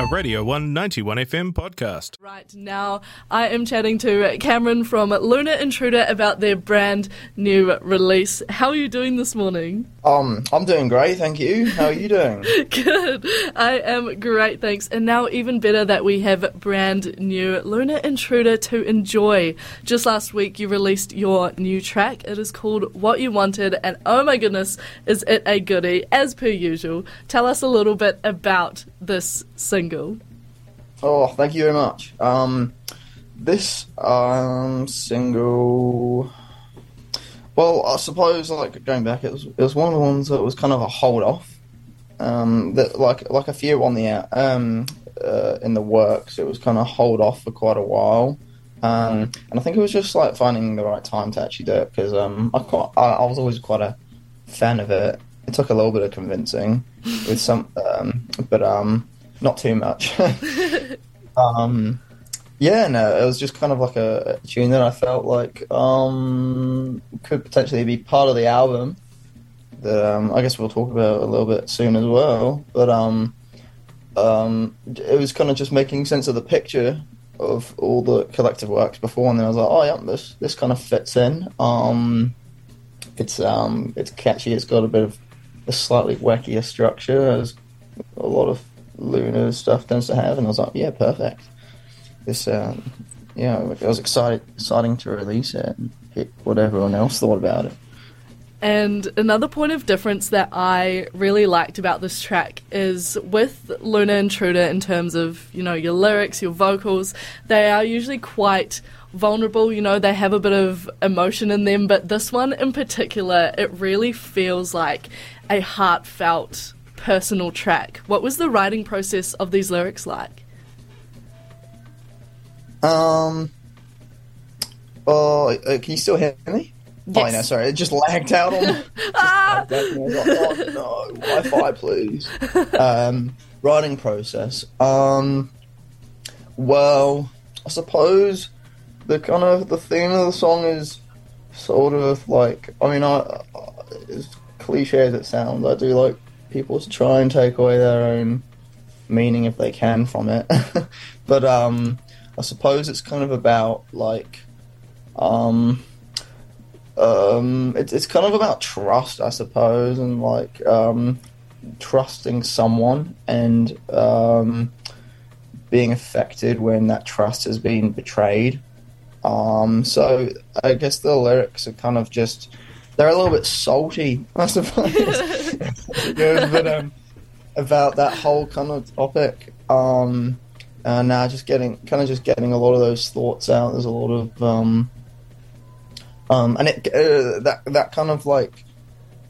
a Radio 191 FM podcast. Right now, I am chatting to Cameron from Lunar Intruder about their brand new release. How are you doing this morning? Um, I'm doing great, thank you. How are you doing? Good. I am great, thanks. And now, even better that we have brand new Lunar Intruder to enjoy. Just last week, you released your new track. It is called What You Wanted, and oh my goodness, is it a goodie, as per usual. Tell us a little bit about this single. Oh, thank you very much. Um, this um single. Well, I suppose like going back, it was it was one of the ones that was kind of a hold off. Um, that like like a few on the um uh, in the works, it was kind of hold off for quite a while. Um, and I think it was just like finding the right time to actually do it because um I quite I, I was always quite a fan of it. It took a little bit of convincing with some, um, but um, not too much. um, yeah, no, it was just kind of like a, tune that I felt like um, could potentially be part of the album. That um, I guess we'll talk about a little bit soon as well. But um, um, it was kind of just making sense of the picture of all the collective works before, and then I was like, oh yeah, this this kind of fits in. Um, it's um, it's catchy. It's got a bit of a slightly wackier structure, as a lot of lunar stuff tends to have. And I was like, yeah, perfect. This, um, yeah, I was excited, exciting to release it and hit what everyone else thought about it. And another point of difference that I really liked about this track is with Lunar Intruder in terms of, you know, your lyrics, your vocals, they are usually quite vulnerable, you know, they have a bit of emotion in them, but this one in particular, it really feels like a heartfelt personal track. What was the writing process of these lyrics like? Um. Oh, uh, can you still hear me? Yes. Oh, no, sorry, it just lagged out on. Ah! oh no, Wi-Fi, please. Um, writing process. Um. Well, I suppose the kind of the theme of the song is sort of like. I mean, I, as cliche as it sounds, I do like people to try and take away their own meaning if they can from it. but um, I suppose it's kind of about like um, um, it's it's kind of about trust, I suppose, and like um, trusting someone and um, being affected when that trust has been betrayed. Um, so I guess the lyrics are kind of just they're a little bit salty, I suppose. but um, about that whole kind of topic. Um, and now just getting kind of just getting a lot of those thoughts out. There's a lot of um, um, and it uh, that that kind of like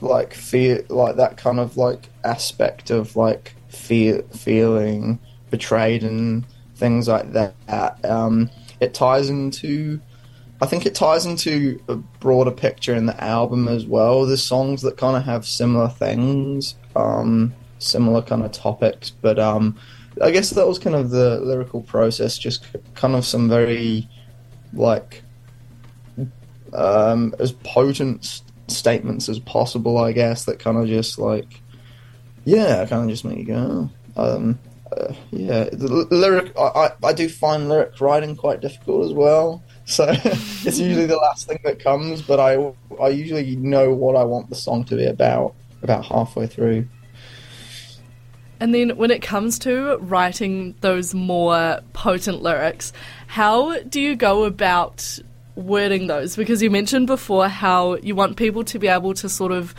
like fear like that kind of like aspect of like fear feeling betrayed and things like that. Um, it ties into I think it ties into a broader picture in the album as well. There's songs that kind of have similar things, um, similar kind of topics, but um, I guess that was kind of the lyrical process, just kind of some very like um, as potent s- statements as possible, I guess, that kind of just like yeah, kind of just make you go. Um, uh, yeah, the l- lyric. I, I, I do find lyric writing quite difficult as well. So it's usually the last thing that comes, but I I usually know what I want the song to be about about halfway through. And then when it comes to writing those more potent lyrics, how do you go about wording those? Because you mentioned before how you want people to be able to sort of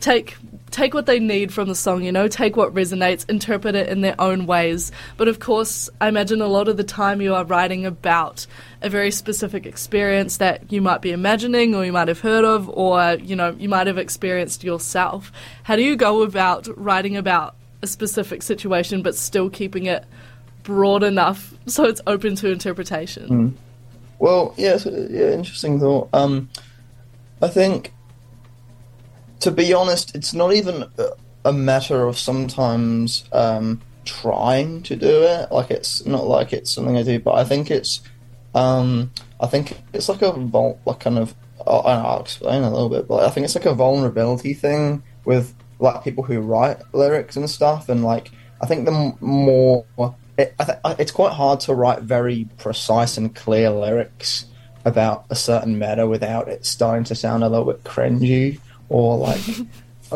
take take what they need from the song, you know, take what resonates, interpret it in their own ways. But of course, I imagine a lot of the time you are writing about a very specific experience that you might be imagining or you might have heard of or, you know, you might have experienced yourself. How do you go about writing about a specific situation but still keeping it broad enough so it's open to interpretation? Well, yeah, yeah, interesting thought. Um, I think, to be honest, it's not even a- matter of sometimes um, trying to do it. Like it's not like it's something I do, but I think it's, um, I think it's like a vul- like kind of. I'll, explain a little bit, but I think it's like a vulnerability thing with like people who write lyrics and stuff, and like I think the more it, th- it's quite hard to write very precise and clear lyrics about a certain matter without it starting to sound a little bit cringy or like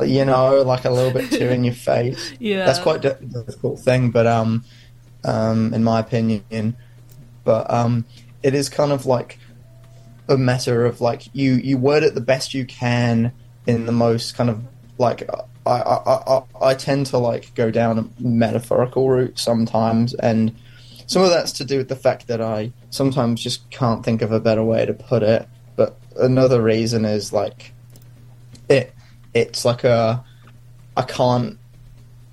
you know like a little bit too in your face. Yeah. that's quite a difficult thing, but um, um, in my opinion, but um, it is kind of like a matter of like you you word it the best you can in the most kind of like I I, I, I tend to like go down a metaphorical route sometimes and some of that's to do with the fact that I sometimes just can't think of a better way to put it but another reason is like it it's like a I can't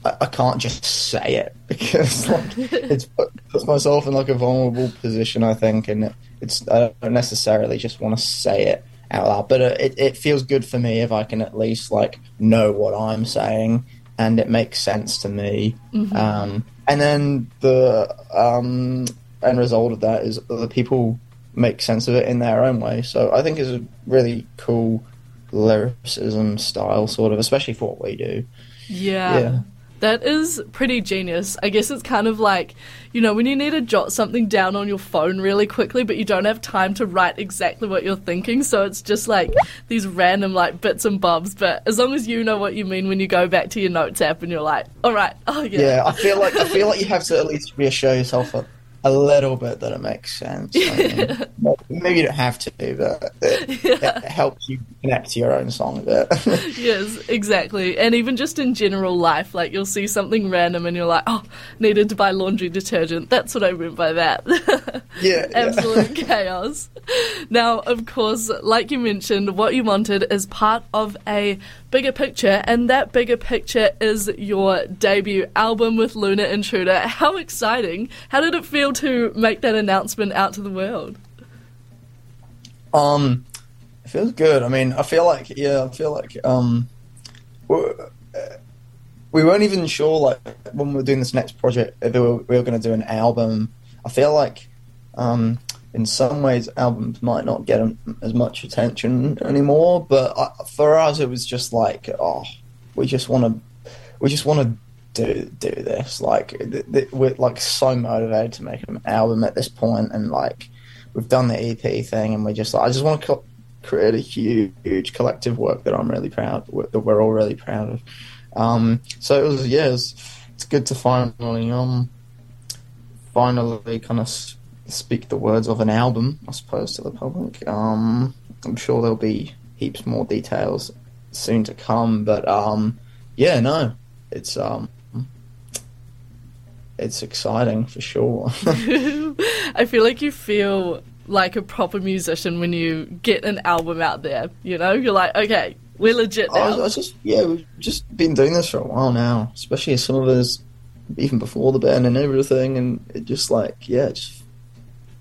I, I can't just say it because like it's puts myself in like a vulnerable position I think and it, it's I don't necessarily just want to say it out loud but it, it, feels good for me if I can at least like know what I'm saying and it makes sense to me. Um, and then the um, end result of that is that the people make sense of it in their own way. So I think it's a really cool lyricism style sort of especially for what we do Yeah. Yeah. That is pretty genius. I guess it's kind of like, you know, when you need to jot something down on your phone really quickly, but you don't have time to write exactly what you're thinking. So it's just like these random, like, bits and bobs. But as long as you know what you mean when you go back to your notes app and you're like, all right, oh, yeah. Yeah, I feel like I feel like you have to at least reassure yourself a little bit that it makes sense. I mean, maybe you don't have to, but it, it helps you connect to your own song a bit. Yes, exactly. And even just in general life, like you'll see something random and you're like, oh, needed to buy laundry detergent. That's what I meant by that. yeah, yeah. Absolute chaos. Now, of course, like you mentioned, what you wanted is part of a bigger picture, and that bigger picture is your debut album with Lunar Intruder. How exciting! How did it feel to make that announcement out to the world? Um, it feels good. I mean, I feel like yeah, I feel like um, we're, uh, we weren't even sure like when we were doing this next project if we were, we were going to do an album. I feel like um, in some ways albums might not get as much attention anymore, but for us it was just like oh, we just want to we just want to do do this. Like th- th- we're like so motivated to make an album at this point, and like we've done the EP thing, and we just like I just want to co- create a huge, huge collective work that I'm really proud that we're all really proud of. Um, so it was yeah, it was, it's good to finally um finally kind of speak the words of an album, I suppose, to the public. Um, I'm sure there'll be heaps more details soon to come, but um, yeah, no, it's um, it's exciting for sure. I feel like you feel like a proper musician when you get an album out there. You know, you're like, okay, we're legit I was, I was just yeah, we've just been doing this for a while now, especially some of us even before the band and everything, and it just like yeah, it just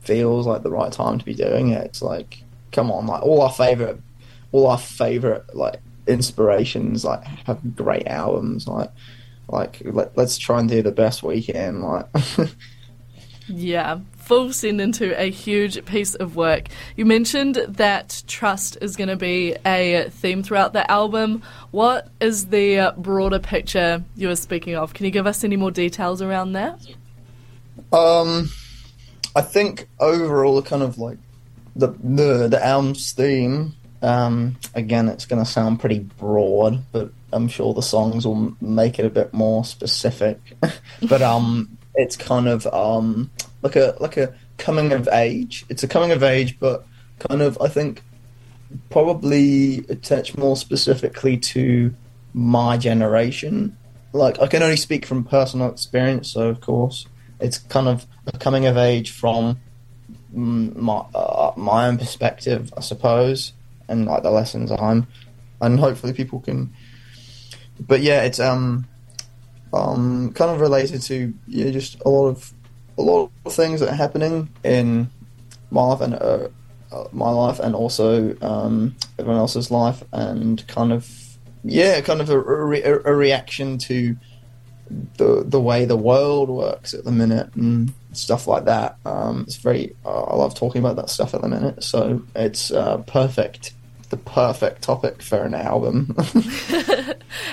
feels like the right time to be doing it. It's like come on, like all our favorite, all our favorite like inspirations like have great albums, like like let, let's try and do the best we can, like. Yeah, full send into a huge piece of work. You mentioned that trust is going to be a theme throughout the album. What is the broader picture you were speaking of? Can you give us any more details around that? Um, I think overall, the kind of like the the the album's theme. Um, again, it's going to sound pretty broad, but I'm sure the songs will make it a bit more specific. but um, it's kind of um like a like a coming of age. It's a coming of age, but kind of I think probably attached more specifically to my generation. Like I can only speak from personal experience, so of course it's kind of a coming of age from my uh, my own perspective, I suppose, and like the lessons I'm, and hopefully people can. But yeah, it's um, um, kind of related to yeah, just a lot of a lot of things that are happening in my life and uh, uh, my life, and also um, everyone else's life, and kind of yeah, kind of a, a, a reaction to the the way the world works at the minute and stuff like that. Um, it's very uh, I love talking about that stuff at the minute, so it's uh, perfect, the perfect topic for an album.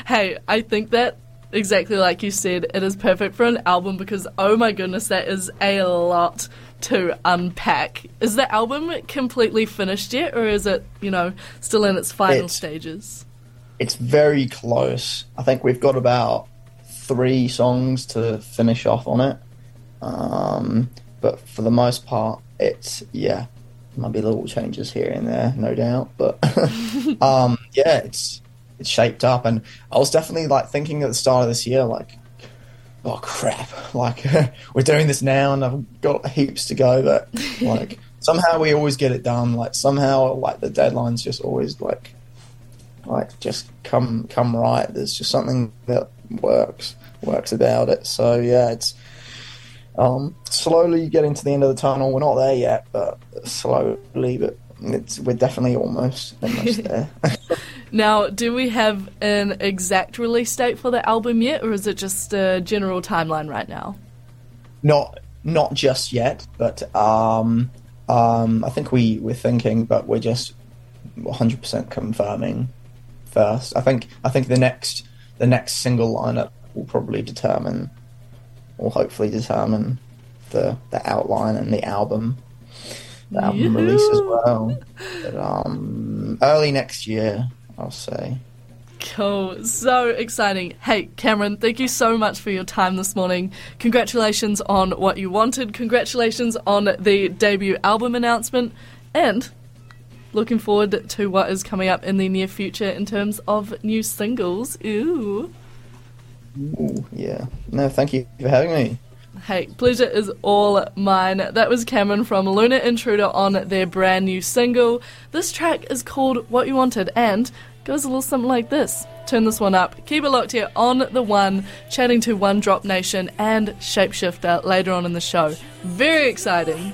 Hey, I think that exactly like you said, it is perfect for an album because oh my goodness, that is a lot to unpack. Is the album completely finished yet, or is it, you know, still in its final It's- stages? It's very close. I think we've got about three songs to finish off on it. Um, but for the most part, it's yeah, might be little changes here and there, no doubt. But um, yeah, it's it's shaped up, and I was definitely like thinking at the start of this year, like, oh crap, like we're doing this now, and I've got heaps to go, but like somehow we always get it done. Like somehow, like the deadlines just always like like just come come right. There's just something that works works about it. So yeah, it's um, slowly getting to the end of the tunnel. We're not there yet, but slowly, but it's we're definitely almost almost there. Now, do we have an exact release date for the album yet, or is it just a general timeline right now? not not just yet, but um, um, I think we we're thinking, but we're just 100 percent confirming first. I think I think the next the next single lineup will probably determine, or hopefully determine the the outline and the album, the album release as well. But, um, early next year, I'll say. Cool. So exciting. Hey, Cameron, thank you so much for your time this morning. Congratulations on what you wanted. Congratulations on the debut album announcement. And looking forward to what is coming up in the near future in terms of new singles. Ooh. Ooh, yeah. No, thank you for having me. Hey, pleasure is all mine. That was Cameron from Lunar Intruder on their brand new single. This track is called What You Wanted and goes a little something like this. Turn this one up. Keep it locked here on the one, chatting to One Drop Nation and Shapeshifter later on in the show. Very exciting.